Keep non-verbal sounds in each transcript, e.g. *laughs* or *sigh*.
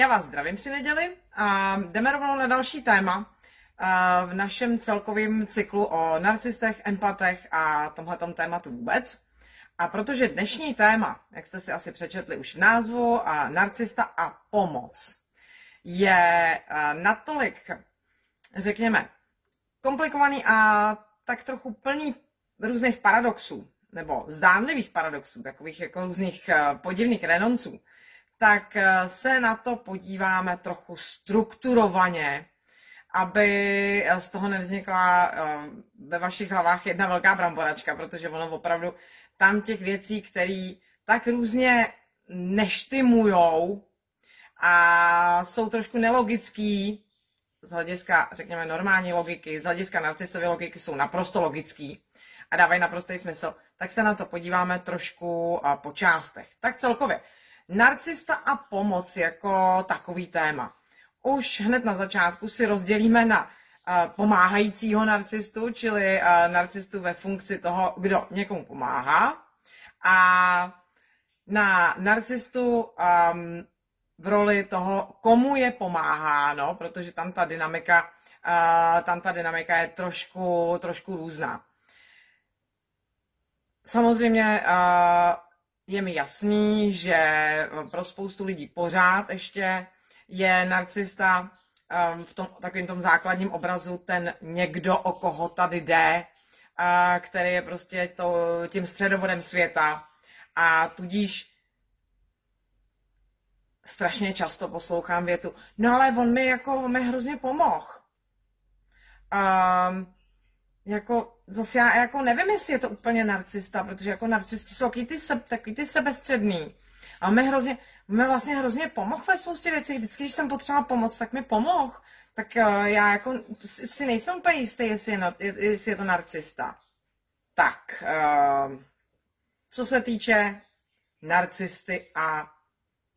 Já vás zdravím při neděli a jdeme rovnou na další téma v našem celkovém cyklu o narcistech, empatech a tomhletom tématu vůbec. A protože dnešní téma, jak jste si asi přečetli už v názvu, a narcista a pomoc, je natolik, řekněme, komplikovaný a tak trochu plný různých paradoxů, nebo zdánlivých paradoxů, takových jako různých podivných renonců, tak eh, se na to podíváme trochu strukturovaně, aby eh, z toho nevznikla eh, ve vašich hlavách jedna velká bramboračka, protože ono opravdu tam těch věcí, které tak různě neštimujou a jsou trošku nelogický, z hlediska, řekněme, normální logiky, z hlediska narcistově logiky jsou naprosto logický a dávají naprostý smysl, tak se na to podíváme trošku po částech. Tak celkově, Narcista a pomoc jako takový téma. Už hned na začátku si rozdělíme na uh, pomáhajícího narcistu, čili uh, narcistu ve funkci toho, kdo někomu pomáhá, a na narcistu um, v roli toho, komu je pomáháno, protože tam ta dynamika, uh, tam ta dynamika je trošku, trošku různá. Samozřejmě je mi jasný, že pro spoustu lidí pořád ještě je narcista um, v tom takovým tom základním obrazu ten někdo, o koho tady jde, který je prostě to, tím středovodem světa a tudíž strašně často poslouchám větu, no ale on mi jako, on mi hrozně pomohl. Um, jako zase já jako nevím, jestli je to úplně narcista, protože jako narcisti jsou takový ty, se, takový ty sebestředný. A mi hrozně, mi vlastně hrozně pomohl ve spoustě věcí. Vždycky, když jsem potřebovala pomoc, tak mi pomohl. Tak uh, já jako si nejsem úplně jistý, jestli je, jestli je to narcista. Tak, uh, co se týče narcisty a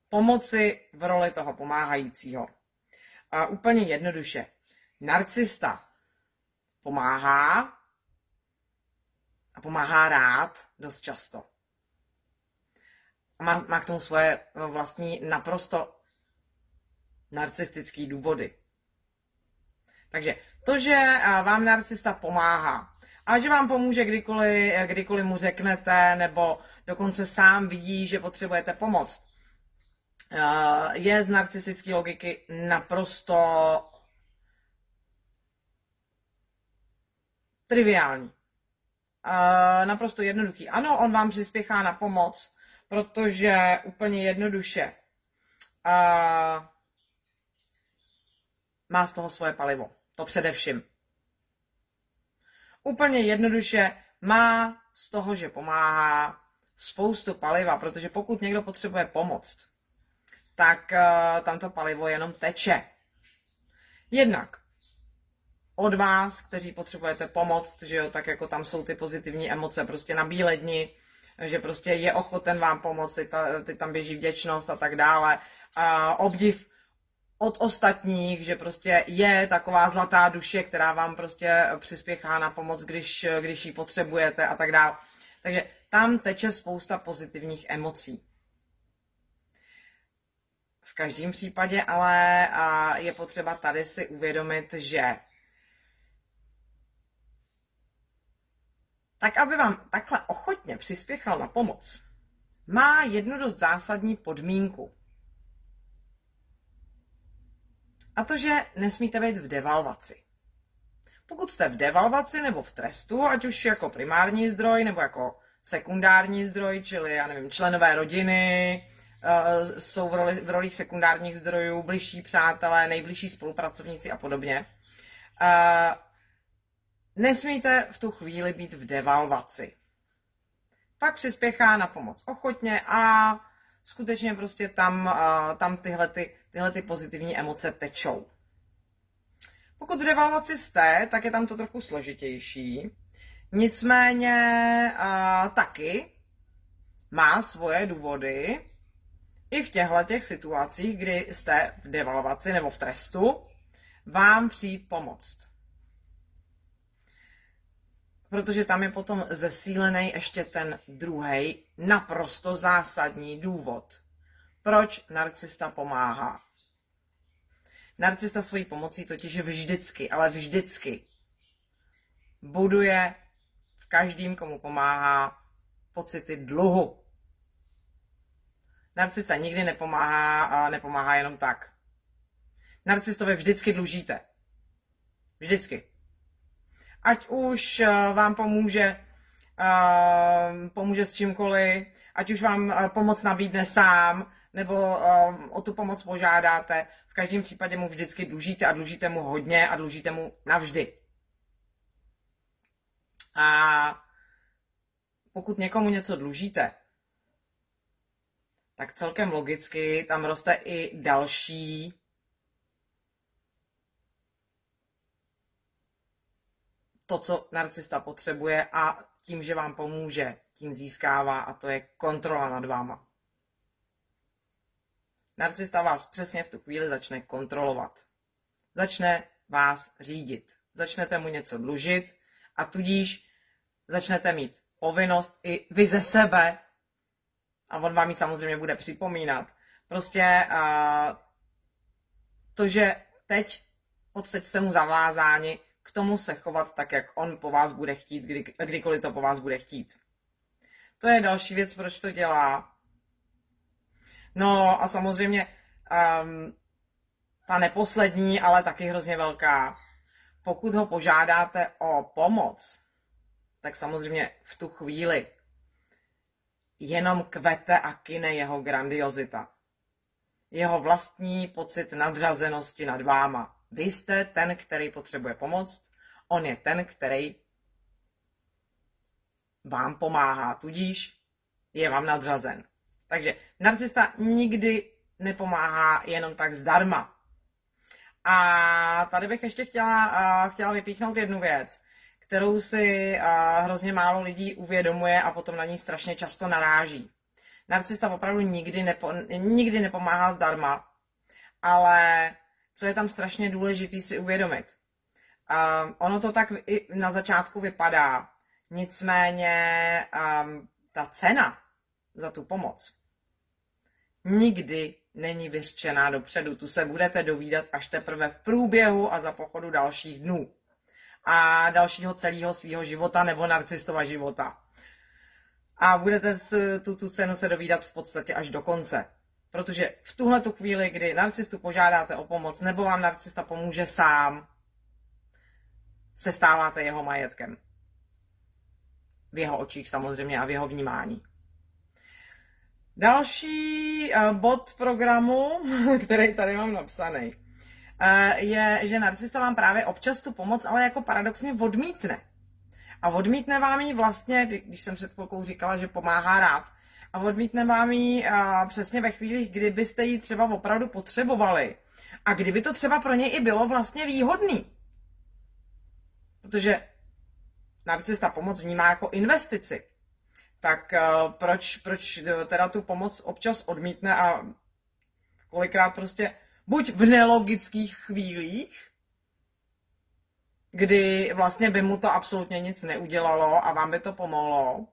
pomoci v roli toho pomáhajícího. Uh, úplně jednoduše. Narcista pomáhá a pomáhá rád dost často. A má, má k tomu svoje vlastní naprosto narcistické důvody. Takže to, že vám narcista pomáhá a že vám pomůže kdykoliv, kdykoliv mu řeknete, nebo dokonce sám vidí, že potřebujete pomoc, je z narcistické logiky naprosto triviální. Uh, naprosto jednoduchý. Ano, on vám přispěchá na pomoc, protože úplně jednoduše uh, má z toho svoje palivo. To především. Úplně jednoduše má z toho, že pomáhá spoustu paliva, protože pokud někdo potřebuje pomoc, tak uh, tam to palivo jenom teče. Jednak od vás, kteří potřebujete pomoc, že jo, tak jako tam jsou ty pozitivní emoce prostě na bílé dni, že prostě je ochoten vám pomoct, teď, ta, teď tam běží vděčnost a tak dále. A obdiv od ostatních, že prostě je taková zlatá duše, která vám prostě přispěchá na pomoc, když, když ji potřebujete a tak dále. Takže tam teče spousta pozitivních emocí. V každém případě ale je potřeba tady si uvědomit, že tak aby vám takhle ochotně přispěchal na pomoc, má jednu dost zásadní podmínku. A to, že nesmíte být v devalvaci. Pokud jste v devalvaci nebo v trestu, ať už jako primární zdroj nebo jako sekundární zdroj, čili, já nevím, členové rodiny, uh, jsou v, roli, v rolích sekundárních zdrojů, bližší přátelé, nejbližší spolupracovníci a podobně, uh, Nesmíte v tu chvíli být v devalvaci. Pak přispěchá na pomoc ochotně a skutečně prostě tam, tam tyhle, ty, tyhle ty pozitivní emoce tečou. Pokud v devalvaci jste, tak je tam to trochu složitější. Nicméně a, taky má svoje důvody i v těchto těch situacích, kdy jste v devalvaci nebo v trestu, vám přijít pomoct protože tam je potom zesílený ještě ten druhý naprosto zásadní důvod, proč narcista pomáhá. Narcista svojí pomocí totiž vždycky, ale vždycky buduje v každým, komu pomáhá, pocity dluhu. Narcista nikdy nepomáhá a nepomáhá jenom tak. Narcistovi vždycky dlužíte. Vždycky. Ať už eh, vám pomůže, uh, pomůže s čímkoliv, ať už vám uh, pomoc nabídne sám, nebo o tu pomoc požádáte, v každém případě mu vždycky dlužíte a dlužíte mu hodně a dlužíte mu navždy. A pokud někomu něco dlužíte, tak celkem logicky tam roste i další to, co narcista potřebuje a tím, že vám pomůže, tím získává a to je kontrola nad váma. Narcista vás přesně v tu chvíli začne kontrolovat. Začne vás řídit. Začnete mu něco dlužit a tudíž začnete mít povinnost i vy ze sebe a on vám ji samozřejmě bude připomínat. Prostě uh, to, že teď, od teď jste mu zavázáni k tomu se chovat tak, jak on po vás bude chtít, kdy, kdykoliv to po vás bude chtít. To je další věc, proč to dělá. No a samozřejmě um, ta neposlední, ale taky hrozně velká. Pokud ho požádáte o pomoc, tak samozřejmě v tu chvíli jenom kvete a kine jeho grandiozita. Jeho vlastní pocit nadřazenosti nad váma. Vy jste ten, který potřebuje pomoc, on je ten, který vám pomáhá, tudíž je vám nadřazen. Takže narcista nikdy nepomáhá jenom tak zdarma. A tady bych ještě chtěla, chtěla vypíchnout jednu věc, kterou si hrozně málo lidí uvědomuje a potom na ní strašně často naráží. Narcista opravdu nikdy, nepo, nikdy nepomáhá zdarma, ale co je tam strašně důležité si uvědomit. Uh, ono to tak i na začátku vypadá, nicméně um, ta cena za tu pomoc nikdy není vyřčená dopředu. Tu se budete dovídat až teprve v průběhu a za pochodu dalších dnů a dalšího celého svého života nebo narcistova života. A budete tu, tu cenu se dovídat v podstatě až do konce. Protože v tuhle tu chvíli, kdy narcistu požádáte o pomoc, nebo vám narcista pomůže sám, se stáváte jeho majetkem. V jeho očích samozřejmě a v jeho vnímání. Další eh, bod programu, *laughs* který tady mám napsaný, eh, je, že narcista vám právě občas tu pomoc, ale jako paradoxně odmítne. A odmítne vám ji vlastně, když jsem před chvilkou říkala, že pomáhá rád, a odmítne vám ji přesně ve chvíli, kdybyste ji třeba opravdu potřebovali. A kdyby to třeba pro něj i bylo vlastně výhodný. Protože narcista pomoc vnímá jako investici. Tak uh, proč, proč teda tu pomoc občas odmítne a kolikrát prostě buď v nelogických chvílích, kdy vlastně by mu to absolutně nic neudělalo a vám by to pomohlo,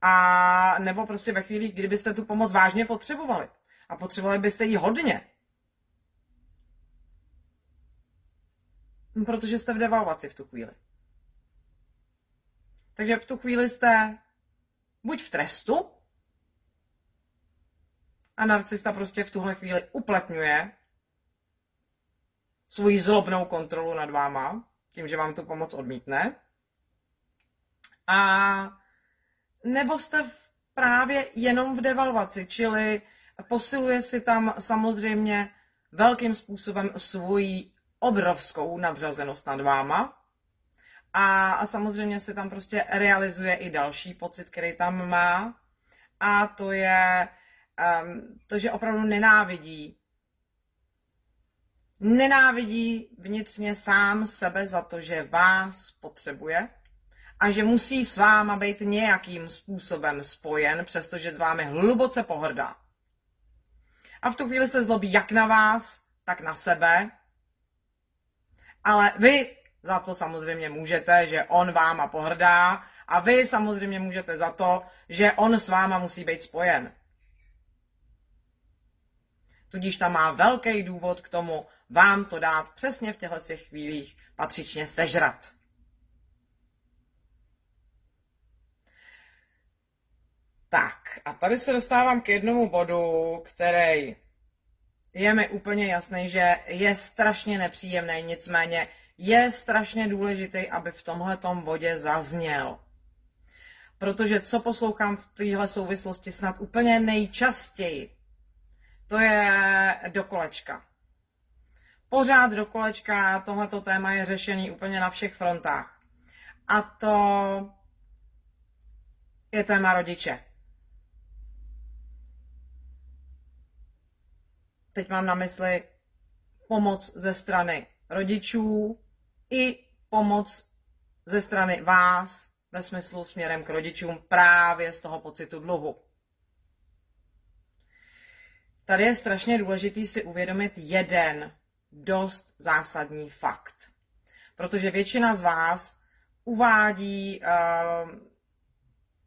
a nebo prostě ve chvílích, kdybyste tu pomoc vážně potřebovali. A potřebovali byste ji hodně. Protože jste v devalvaci v tu chvíli. Takže v tu chvíli jste buď v trestu, a narcista prostě v tuhle chvíli uplatňuje svoji zlobnou kontrolu nad váma, tím, že vám tu pomoc odmítne. A nebo jste právě jenom v devalvaci, čili posiluje si tam samozřejmě velkým způsobem svoji obrovskou nadřazenost nad váma. A, a samozřejmě se tam prostě realizuje i další pocit, který tam má. A to je um, to, že opravdu nenávidí. Nenávidí vnitřně sám sebe za to, že vás potřebuje a že musí s váma být nějakým způsobem spojen, přestože s vámi hluboce pohrdá. A v tu chvíli se zlobí jak na vás, tak na sebe. Ale vy za to samozřejmě můžete, že on váma pohrdá a vy samozřejmě můžete za to, že on s váma musí být spojen. Tudíž tam má velký důvod k tomu vám to dát přesně v těchto chvílích patřičně sežrat. Tak, a tady se dostávám k jednomu bodu, který je mi úplně jasný, že je strašně nepříjemný, nicméně je strašně důležitý, aby v tomhletom bodě zazněl. Protože co poslouchám v téhle souvislosti snad úplně nejčastěji, to je do kolečka. Pořád do kolečka tohleto téma je řešený úplně na všech frontách. A to je téma rodiče. Teď mám na mysli pomoc ze strany rodičů i pomoc ze strany vás ve smyslu směrem k rodičům právě z toho pocitu dluhu. Tady je strašně důležitý si uvědomit jeden dost zásadní fakt. Protože většina z vás uvádí uh,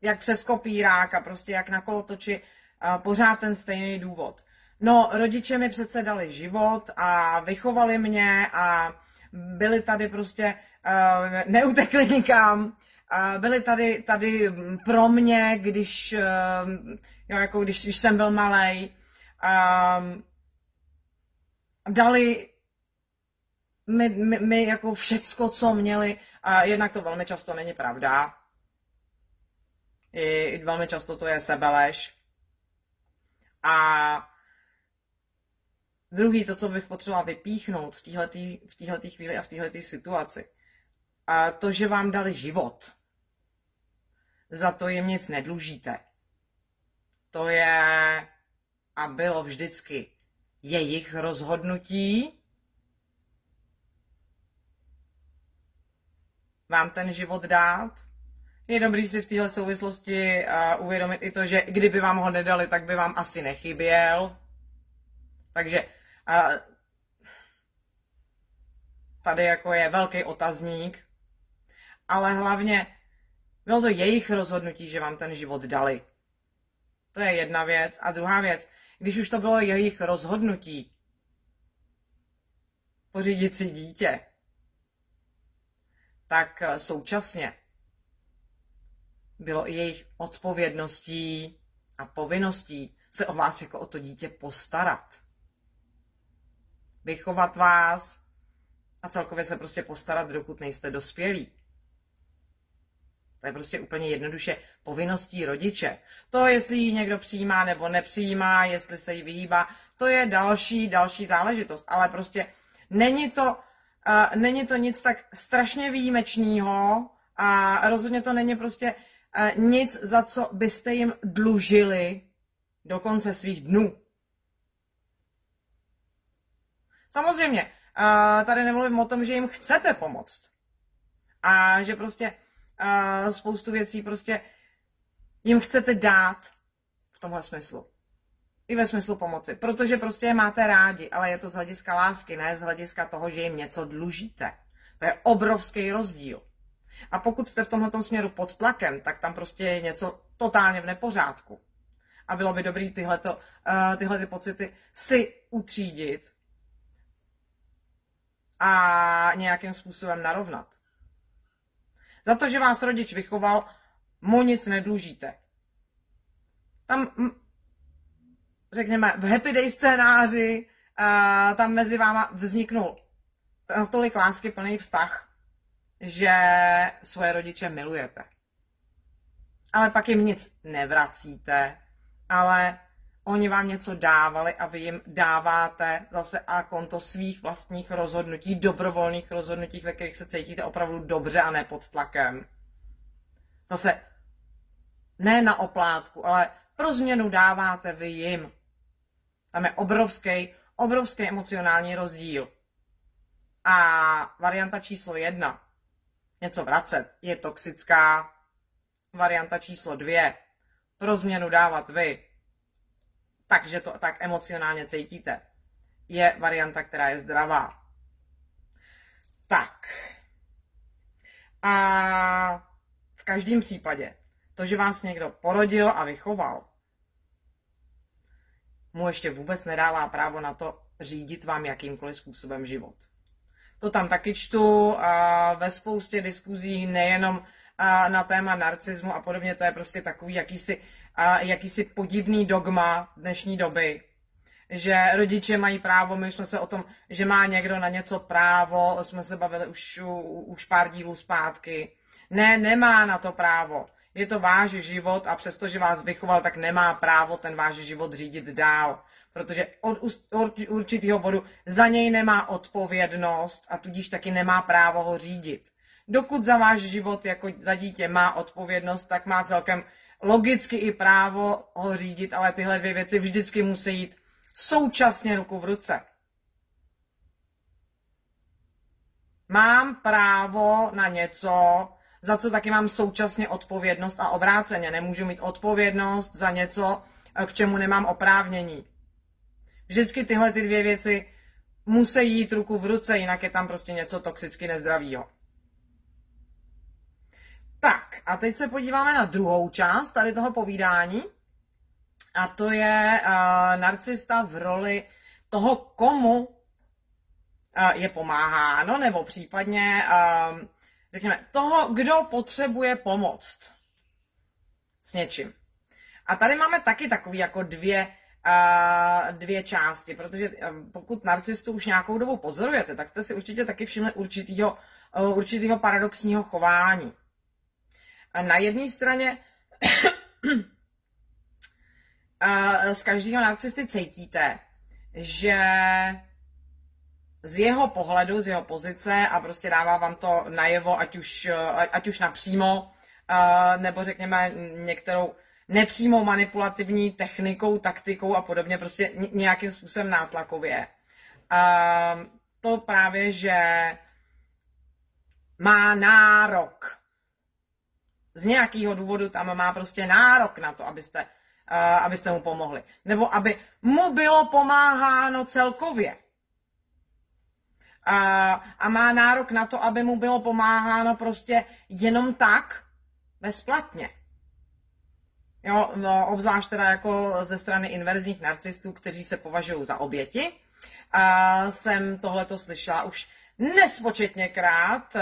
jak přes kopírák a prostě jak na kolotoči uh, pořád ten stejný důvod. No, rodiče mi přece dali život a vychovali mě a byli tady prostě, uh, neutekli nikam, uh, byli tady, tady pro mě, když, uh, jo, jako když, když jsem byl malý. Um, dali my, my, my jako všecko, co měli, a jednak to velmi často není pravda. I, i velmi často to je sebelež. A Druhý, to, co bych potřebovala vypíchnout v téhletý, v chvíli a v téhletý situaci, a to, že vám dali život, za to jim nic nedlužíte. To je a bylo vždycky jejich rozhodnutí vám ten život dát. Je dobrý si v téhle souvislosti uvědomit i to, že kdyby vám ho nedali, tak by vám asi nechyběl. Takže a tady jako je velký otazník, ale hlavně bylo to jejich rozhodnutí, že vám ten život dali. To je jedna věc. A druhá věc, když už to bylo jejich rozhodnutí pořídit si dítě, tak současně bylo i jejich odpovědností a povinností se o vás jako o to dítě postarat vychovat vás a celkově se prostě postarat, dokud nejste dospělí. To je prostě úplně jednoduše povinností rodiče. To, jestli ji někdo přijímá nebo nepřijímá, jestli se jí vyhýbá, to je další, další záležitost. Ale prostě není to, uh, není to nic tak strašně výjimečného a rozhodně to není prostě uh, nic, za co byste jim dlužili do konce svých dnů. Samozřejmě, tady nemluvím o tom, že jim chcete pomoct. A že prostě spoustu věcí prostě jim chcete dát v tomhle smyslu. I ve smyslu pomoci. Protože prostě je máte rádi, ale je to z hlediska lásky, ne z hlediska toho, že jim něco dlužíte. To je obrovský rozdíl. A pokud jste v tomhle směru pod tlakem, tak tam prostě je něco totálně v nepořádku. A bylo by dobré tyhleto, uh, tyhle ty pocity si utřídit a nějakým způsobem narovnat. Za to, že vás rodič vychoval, mu nic nedlužíte. Tam, řekněme, v Happy Day scénáři a tam mezi váma vzniknul tolik lásky plný vztah, že svoje rodiče milujete. Ale pak jim nic nevracíte, ale oni vám něco dávali a vy jim dáváte zase a konto svých vlastních rozhodnutí, dobrovolných rozhodnutí, ve kterých se cítíte opravdu dobře a ne pod tlakem. Zase ne na oplátku, ale pro změnu dáváte vy jim. Tam je obrovský, obrovský emocionální rozdíl. A varianta číslo jedna, něco vracet, je toxická. Varianta číslo dvě, pro změnu dávat vy, takže to tak emocionálně cítíte. Je varianta, která je zdravá. Tak. A v každém případě, to, že vás někdo porodil a vychoval, mu ještě vůbec nedává právo na to, řídit vám jakýmkoliv způsobem život. To tam taky čtu a ve spoustě diskuzí, nejenom na téma narcismu a podobně, to je prostě takový jakýsi, jakýsi podivný dogma dnešní doby, že rodiče mají právo, my jsme se o tom, že má někdo na něco právo, jsme se bavili už, už pár dílů zpátky. Ne, nemá na to právo. Je to váš život a přestože vás vychoval, tak nemá právo ten váš život řídit dál. Protože od určitého bodu za něj nemá odpovědnost a tudíž taky nemá právo ho řídit. Dokud za váš život jako za dítě má odpovědnost, tak má celkem logicky i právo ho řídit, ale tyhle dvě věci vždycky musí jít současně ruku v ruce. Mám právo na něco, za co taky mám současně odpovědnost a obráceně. Nemůžu mít odpovědnost za něco, k čemu nemám oprávnění. Vždycky tyhle ty dvě věci musí jít ruku v ruce, jinak je tam prostě něco toxicky nezdravého. Tak, a teď se podíváme na druhou část tady toho povídání. A to je uh, narcista v roli toho, komu uh, je pomáháno, nebo případně, uh, řekněme, toho, kdo potřebuje pomoc s něčím. A tady máme taky takový jako dvě, uh, dvě části, protože um, pokud narcistu už nějakou dobu pozorujete, tak jste si určitě taky všimli určitýho, uh, určitýho paradoxního chování. A na jedné straně *coughs* z každého narcisty cítíte, že z jeho pohledu, z jeho pozice a prostě dává vám to najevo, ať už, ať už napřímo, nebo řekněme některou nepřímou manipulativní technikou, taktikou a podobně, prostě nějakým způsobem nátlakově. To právě, že má nárok. Z nějakého důvodu tam má prostě nárok na to, abyste abyste mu pomohli. Nebo aby mu bylo pomáháno celkově. A, a má nárok na to, aby mu bylo pomáháno prostě jenom tak, bezplatně. Jo, no, obzvlášť teda jako ze strany inverzních narcistů, kteří se považují za oběti. A jsem tohleto slyšela už nespočetněkrát,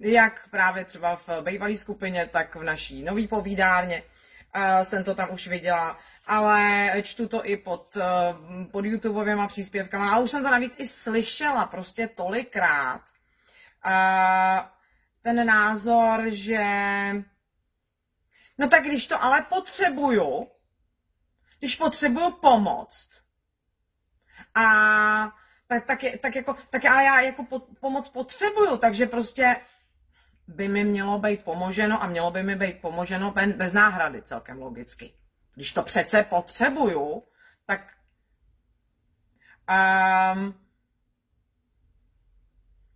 jak právě třeba v bývalé skupině, tak v naší nový povídárně jsem to tam už viděla, ale čtu to i pod, eh, pod YouTubeovými příspěvkama a už jsem to navíc i slyšela prostě tolikrát. Ten názor, že no tak když to ale potřebuju, když potřebuju pomoc, a tak, tak, tak, jako, tak ale já jako po, pomoc potřebuju, takže prostě by mi mělo být pomoženo a mělo by mi být pomoženo bez náhrady celkem logicky. Když to přece potřebuju, tak um,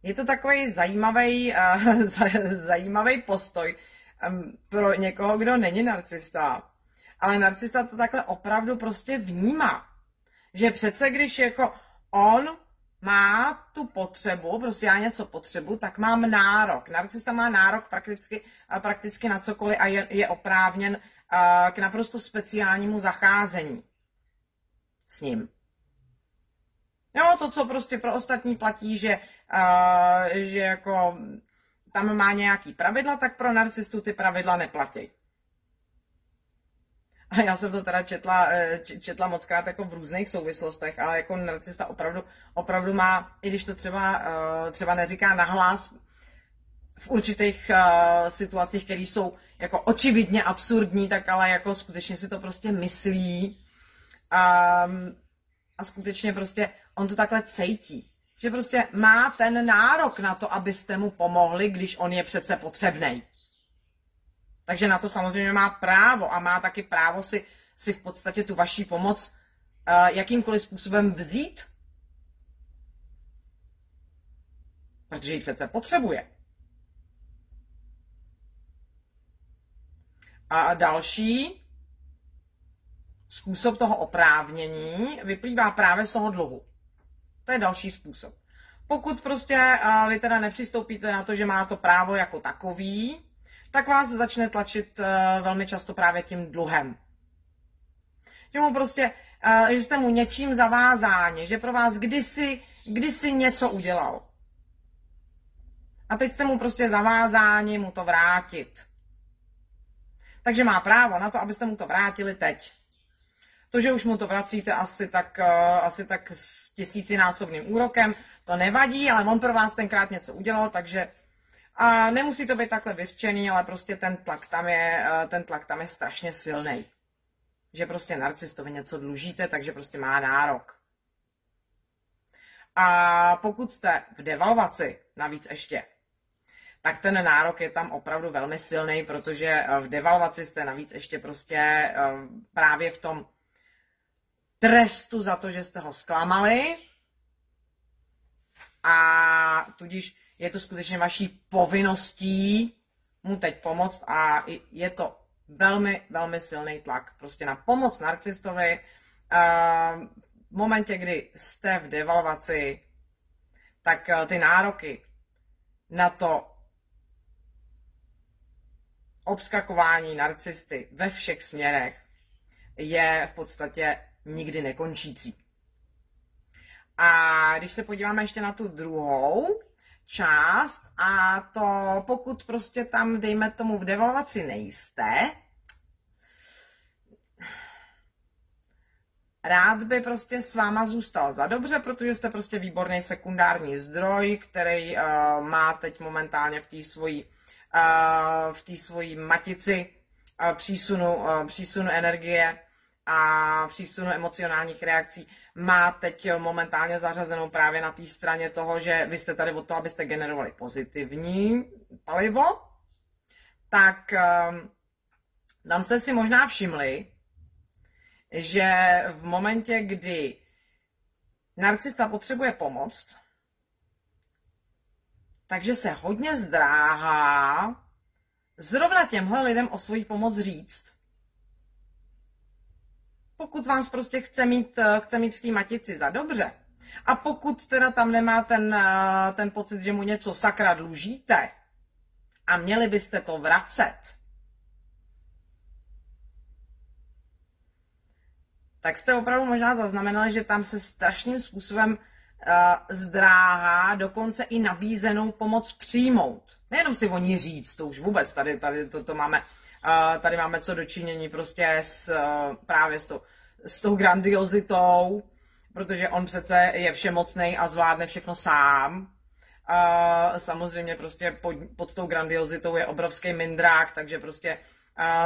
je to takový zajímavý, uh, *laughs* zajímavý postoj um, pro někoho, kdo není narcista. Ale narcista to takhle opravdu prostě vnímá. Že přece když jako on má tu potřebu, prostě já něco potřebu, tak mám nárok. Narcista má nárok prakticky, prakticky na cokoliv a je, je oprávněn k naprosto speciálnímu zacházení s ním. Jo, to, co prostě pro ostatní platí, že, že jako tam má nějaký pravidla, tak pro narcistu ty pravidla neplatí. A já jsem to teda četla, eh, četla moc krát jako v různých souvislostech, ale jako narcista opravdu, opravdu má, i když to třeba, eh, třeba neříká nahlas, v určitých uh, situacích, které jsou jako očividně absurdní, tak ale jako skutečně si to prostě myslí um, a skutečně prostě on to takhle cejtí. Že prostě má ten nárok na to, abyste mu pomohli, když on je přece potřebný. Takže na to samozřejmě má právo a má taky právo si, si v podstatě tu vaší pomoc uh, jakýmkoliv způsobem vzít. Protože ji přece potřebuje. A další způsob toho oprávnění vyplývá právě z toho dluhu. To je další způsob. Pokud prostě uh, vy teda nepřistoupíte na to, že má to právo jako takový, tak vás začne tlačit uh, velmi často právě tím dluhem. Že mu prostě, uh, že jste mu něčím zavázáni, že pro vás kdysi, kdysi něco udělal. A teď jste mu prostě zavázáni mu to vrátit. Takže má právo na to, abyste mu to vrátili teď. To, že už mu to vracíte asi tak, uh, asi tak s tisícinásobným úrokem, to nevadí, ale on pro vás tenkrát něco udělal, takže a nemusí to být takhle vyřčený, ale prostě ten tlak tam je, uh, ten tlak tam je strašně silný. Že prostě narcistovi něco dlužíte, takže prostě má nárok. A pokud jste v devalvaci, navíc ještě, tak ten nárok je tam opravdu velmi silný, protože v devalvaci jste navíc ještě prostě právě v tom trestu za to, že jste ho zklamali a tudíž je to skutečně vaší povinností mu teď pomoct a je to velmi, velmi silný tlak prostě na pomoc narcistovi. V momentě, kdy jste v devalvaci, tak eh, ty nároky na to obskakování narcisty ve všech směrech je v podstatě nikdy nekončící. A když se podíváme ještě na tu druhou část, a to pokud prostě tam, dejme tomu, v devalvaci nejste, rád by prostě s váma zůstal za dobře, protože jste prostě výborný sekundární zdroj, který uh, má teď momentálně v té svojí uh, v svojí matici uh, přísunu, uh, přísunu energie a přísunu emocionálních reakcí má teď momentálně zařazenou právě na té straně toho, že vy jste tady od toho, abyste generovali pozitivní palivo, tak um, tam jste si možná všimli, že v momentě, kdy narcista potřebuje pomoc, takže se hodně zdráhá zrovna těmhle lidem o svoji pomoc říct. Pokud vás prostě chce mít, chce mít v té matici za dobře, a pokud teda tam nemá ten, ten pocit, že mu něco sakra dlužíte a měli byste to vracet, tak jste opravdu možná zaznamenali, že tam se strašným způsobem uh, zdráhá dokonce i nabízenou pomoc přijmout. Nejenom si o ní říct, to už vůbec, tady, tady to, to máme, tady máme co dočinění prostě s, uh, právě s tou, s tou grandiozitou, protože on přece je všemocný a zvládne všechno sám. Uh, samozřejmě prostě pod, pod tou grandiozitou je obrovský mindrák, takže prostě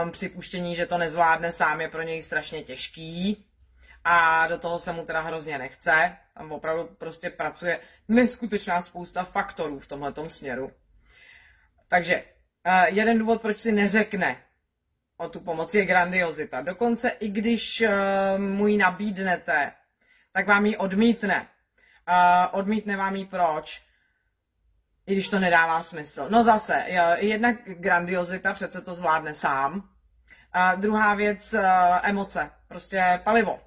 um, připuštění, že to nezvládne sám, je pro něj strašně těžký. A do toho se mu teda hrozně nechce. Tam opravdu prostě pracuje neskutečná spousta faktorů v tomhle směru. Takže jeden důvod, proč si neřekne o tu pomoc, je grandiozita. Dokonce i když uh, mu ji nabídnete, tak vám ji odmítne. Uh, odmítne vám ji proč? i když to nedává smysl. No zase, jednak grandiozita, přece to zvládne sám. A druhá věc, eh, emoce, prostě palivo.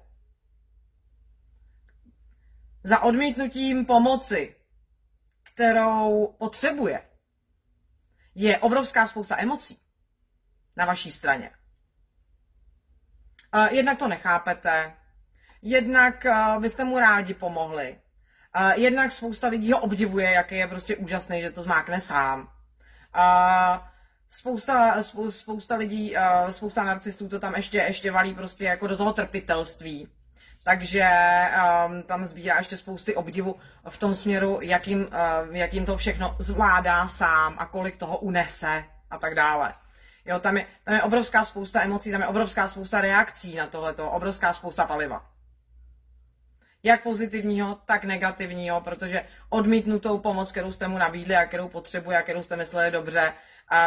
Za odmítnutím pomoci, kterou potřebuje, je obrovská spousta emocí na vaší straně. Jednak to nechápete, jednak eh, byste mu rádi pomohli, Uh, jednak spousta lidí ho obdivuje, jaký je prostě úžasný, že to zmákne sám. Spousta, spou, spousta lidí, spousta narcistů to tam ještě, ještě valí prostě jako do toho trpitelství. Takže um, tam sbírá ještě spousty obdivu v tom směru, jakým, uh, jakým to všechno zvládá sám a kolik toho unese a tak dále. Jo, tam je, tam je obrovská spousta emocí, tam je obrovská spousta reakcí na tohleto, obrovská spousta paliva jak pozitivního, tak negativního, protože odmítnutou pomoc, kterou jste mu nabídli a kterou potřebuje a kterou jste mysleli dobře,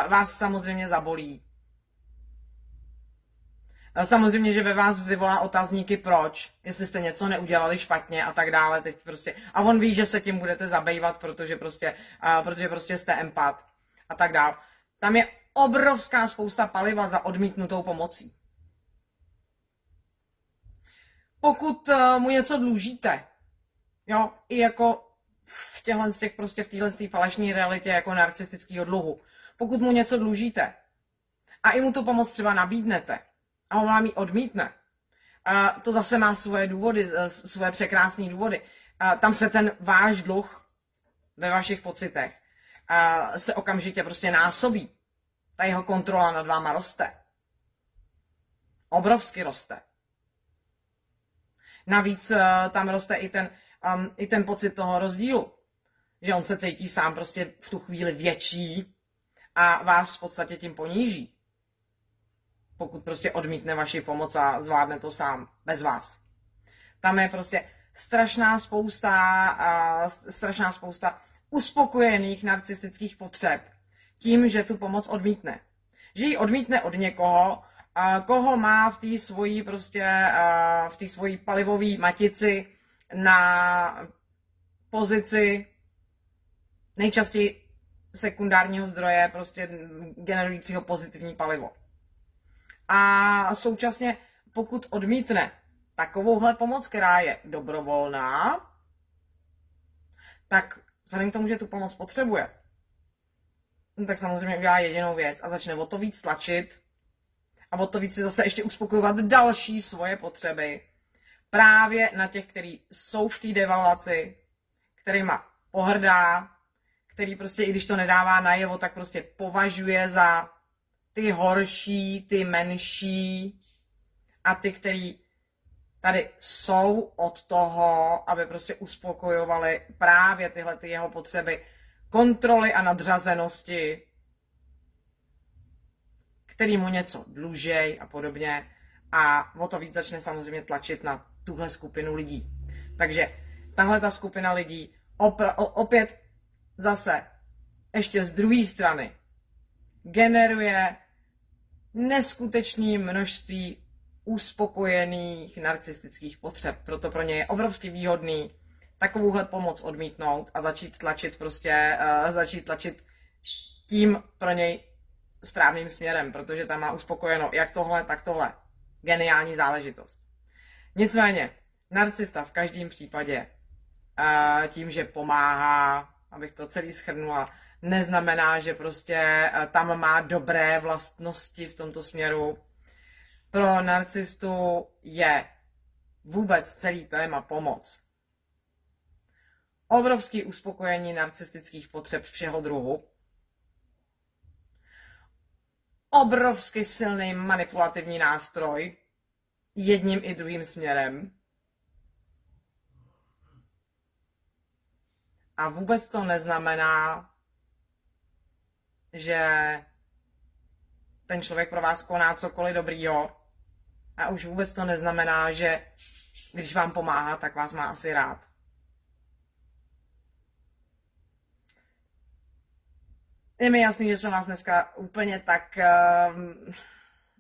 vás samozřejmě zabolí. Samozřejmě, že ve vás vyvolá otázníky proč, jestli jste něco neudělali špatně a tak dále. Teď prostě, a on ví, že se tím budete zabývat, protože prostě, protože prostě jste empat a tak dále. Tam je obrovská spousta paliva za odmítnutou pomocí pokud uh, mu něco dlužíte, jo, i jako v těchhle z těch prostě v téhle falešné realitě jako narcistického dluhu, pokud mu něco dlužíte a i mu tu pomoc třeba nabídnete a on vám ji odmítne, to zase má svoje důvody, svoje překrásné důvody. Tam se ten váš dluh ve vašich pocitech se okamžitě prostě násobí. Ta jeho kontrola nad váma roste. Obrovsky roste. Navíc eh, tam roste i ten, um, i ten pocit toho rozdílu. Že on se cítí sám prostě v tu chvíli větší a vás v podstatě tím poníží. Pokud prostě odmítne vaši pomoc a zvládne to sám, bez vás. Tam je prostě strašná spousta, strašná spousta uspokojených narcistických potřeb tím, že tu pomoc odmítne. Že ji odmítne od někoho, koho má v té svojí prostě, v té svojí palivové matici na pozici nejčastěji sekundárního zdroje, prostě generujícího pozitivní palivo. A současně, pokud odmítne takovouhle pomoc, která je dobrovolná, tak vzhledem k tomu, že tu pomoc potřebuje, tak samozřejmě udělá jedinou věc a začne o to víc tlačit a o to víc si zase ještě uspokojovat další svoje potřeby. Právě na těch, kteří jsou v té devaluaci, kterýma pohrdá, který prostě, i když to nedává najevo, tak prostě považuje za ty horší, ty menší a ty, který tady jsou od toho, aby prostě uspokojovali právě tyhle ty jeho potřeby kontroly a nadřazenosti, který mu něco dlužej a podobně. A o to víc začne samozřejmě tlačit na tuhle skupinu lidí. Takže tahle ta skupina lidí op- opět zase ještě z druhé strany generuje neskutečné množství uspokojených narcistických potřeb. Proto pro ně je obrovsky výhodný takovouhle pomoc odmítnout a začít tlačit prostě, uh, začít tlačit tím pro něj správným směrem, protože tam má uspokojeno jak tohle, tak tohle. Geniální záležitost. Nicméně, narcista v každém případě uh, tím, že pomáhá, abych to celý schrnula, neznamená, že prostě uh, tam má dobré vlastnosti v tomto směru. Pro narcistu je vůbec celý téma pomoc obrovský uspokojení narcistických potřeb všeho druhu, obrovsky silný manipulativní nástroj jedním i druhým směrem. A vůbec to neznamená, že ten člověk pro vás koná cokoliv dobrýho. A už vůbec to neznamená, že když vám pomáhá, tak vás má asi rád. Je mi jasný, že jsem vás dneska úplně tak uh,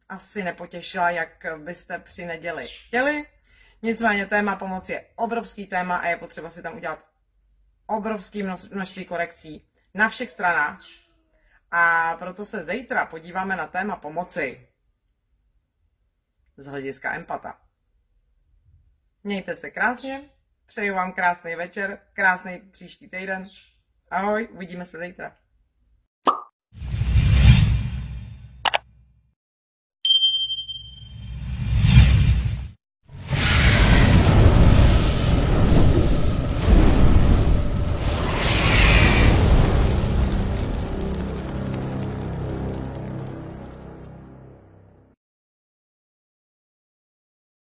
asi nepotěšila, jak byste při neděli chtěli. Nicméně téma pomoci je obrovský téma a je potřeba si tam udělat obrovský množství korekcí na všech stranách. A proto se zítra podíváme na téma pomoci z hlediska empata. Mějte se krásně, přeju vám krásný večer, krásný příští týden. Ahoj, uvidíme se zítra.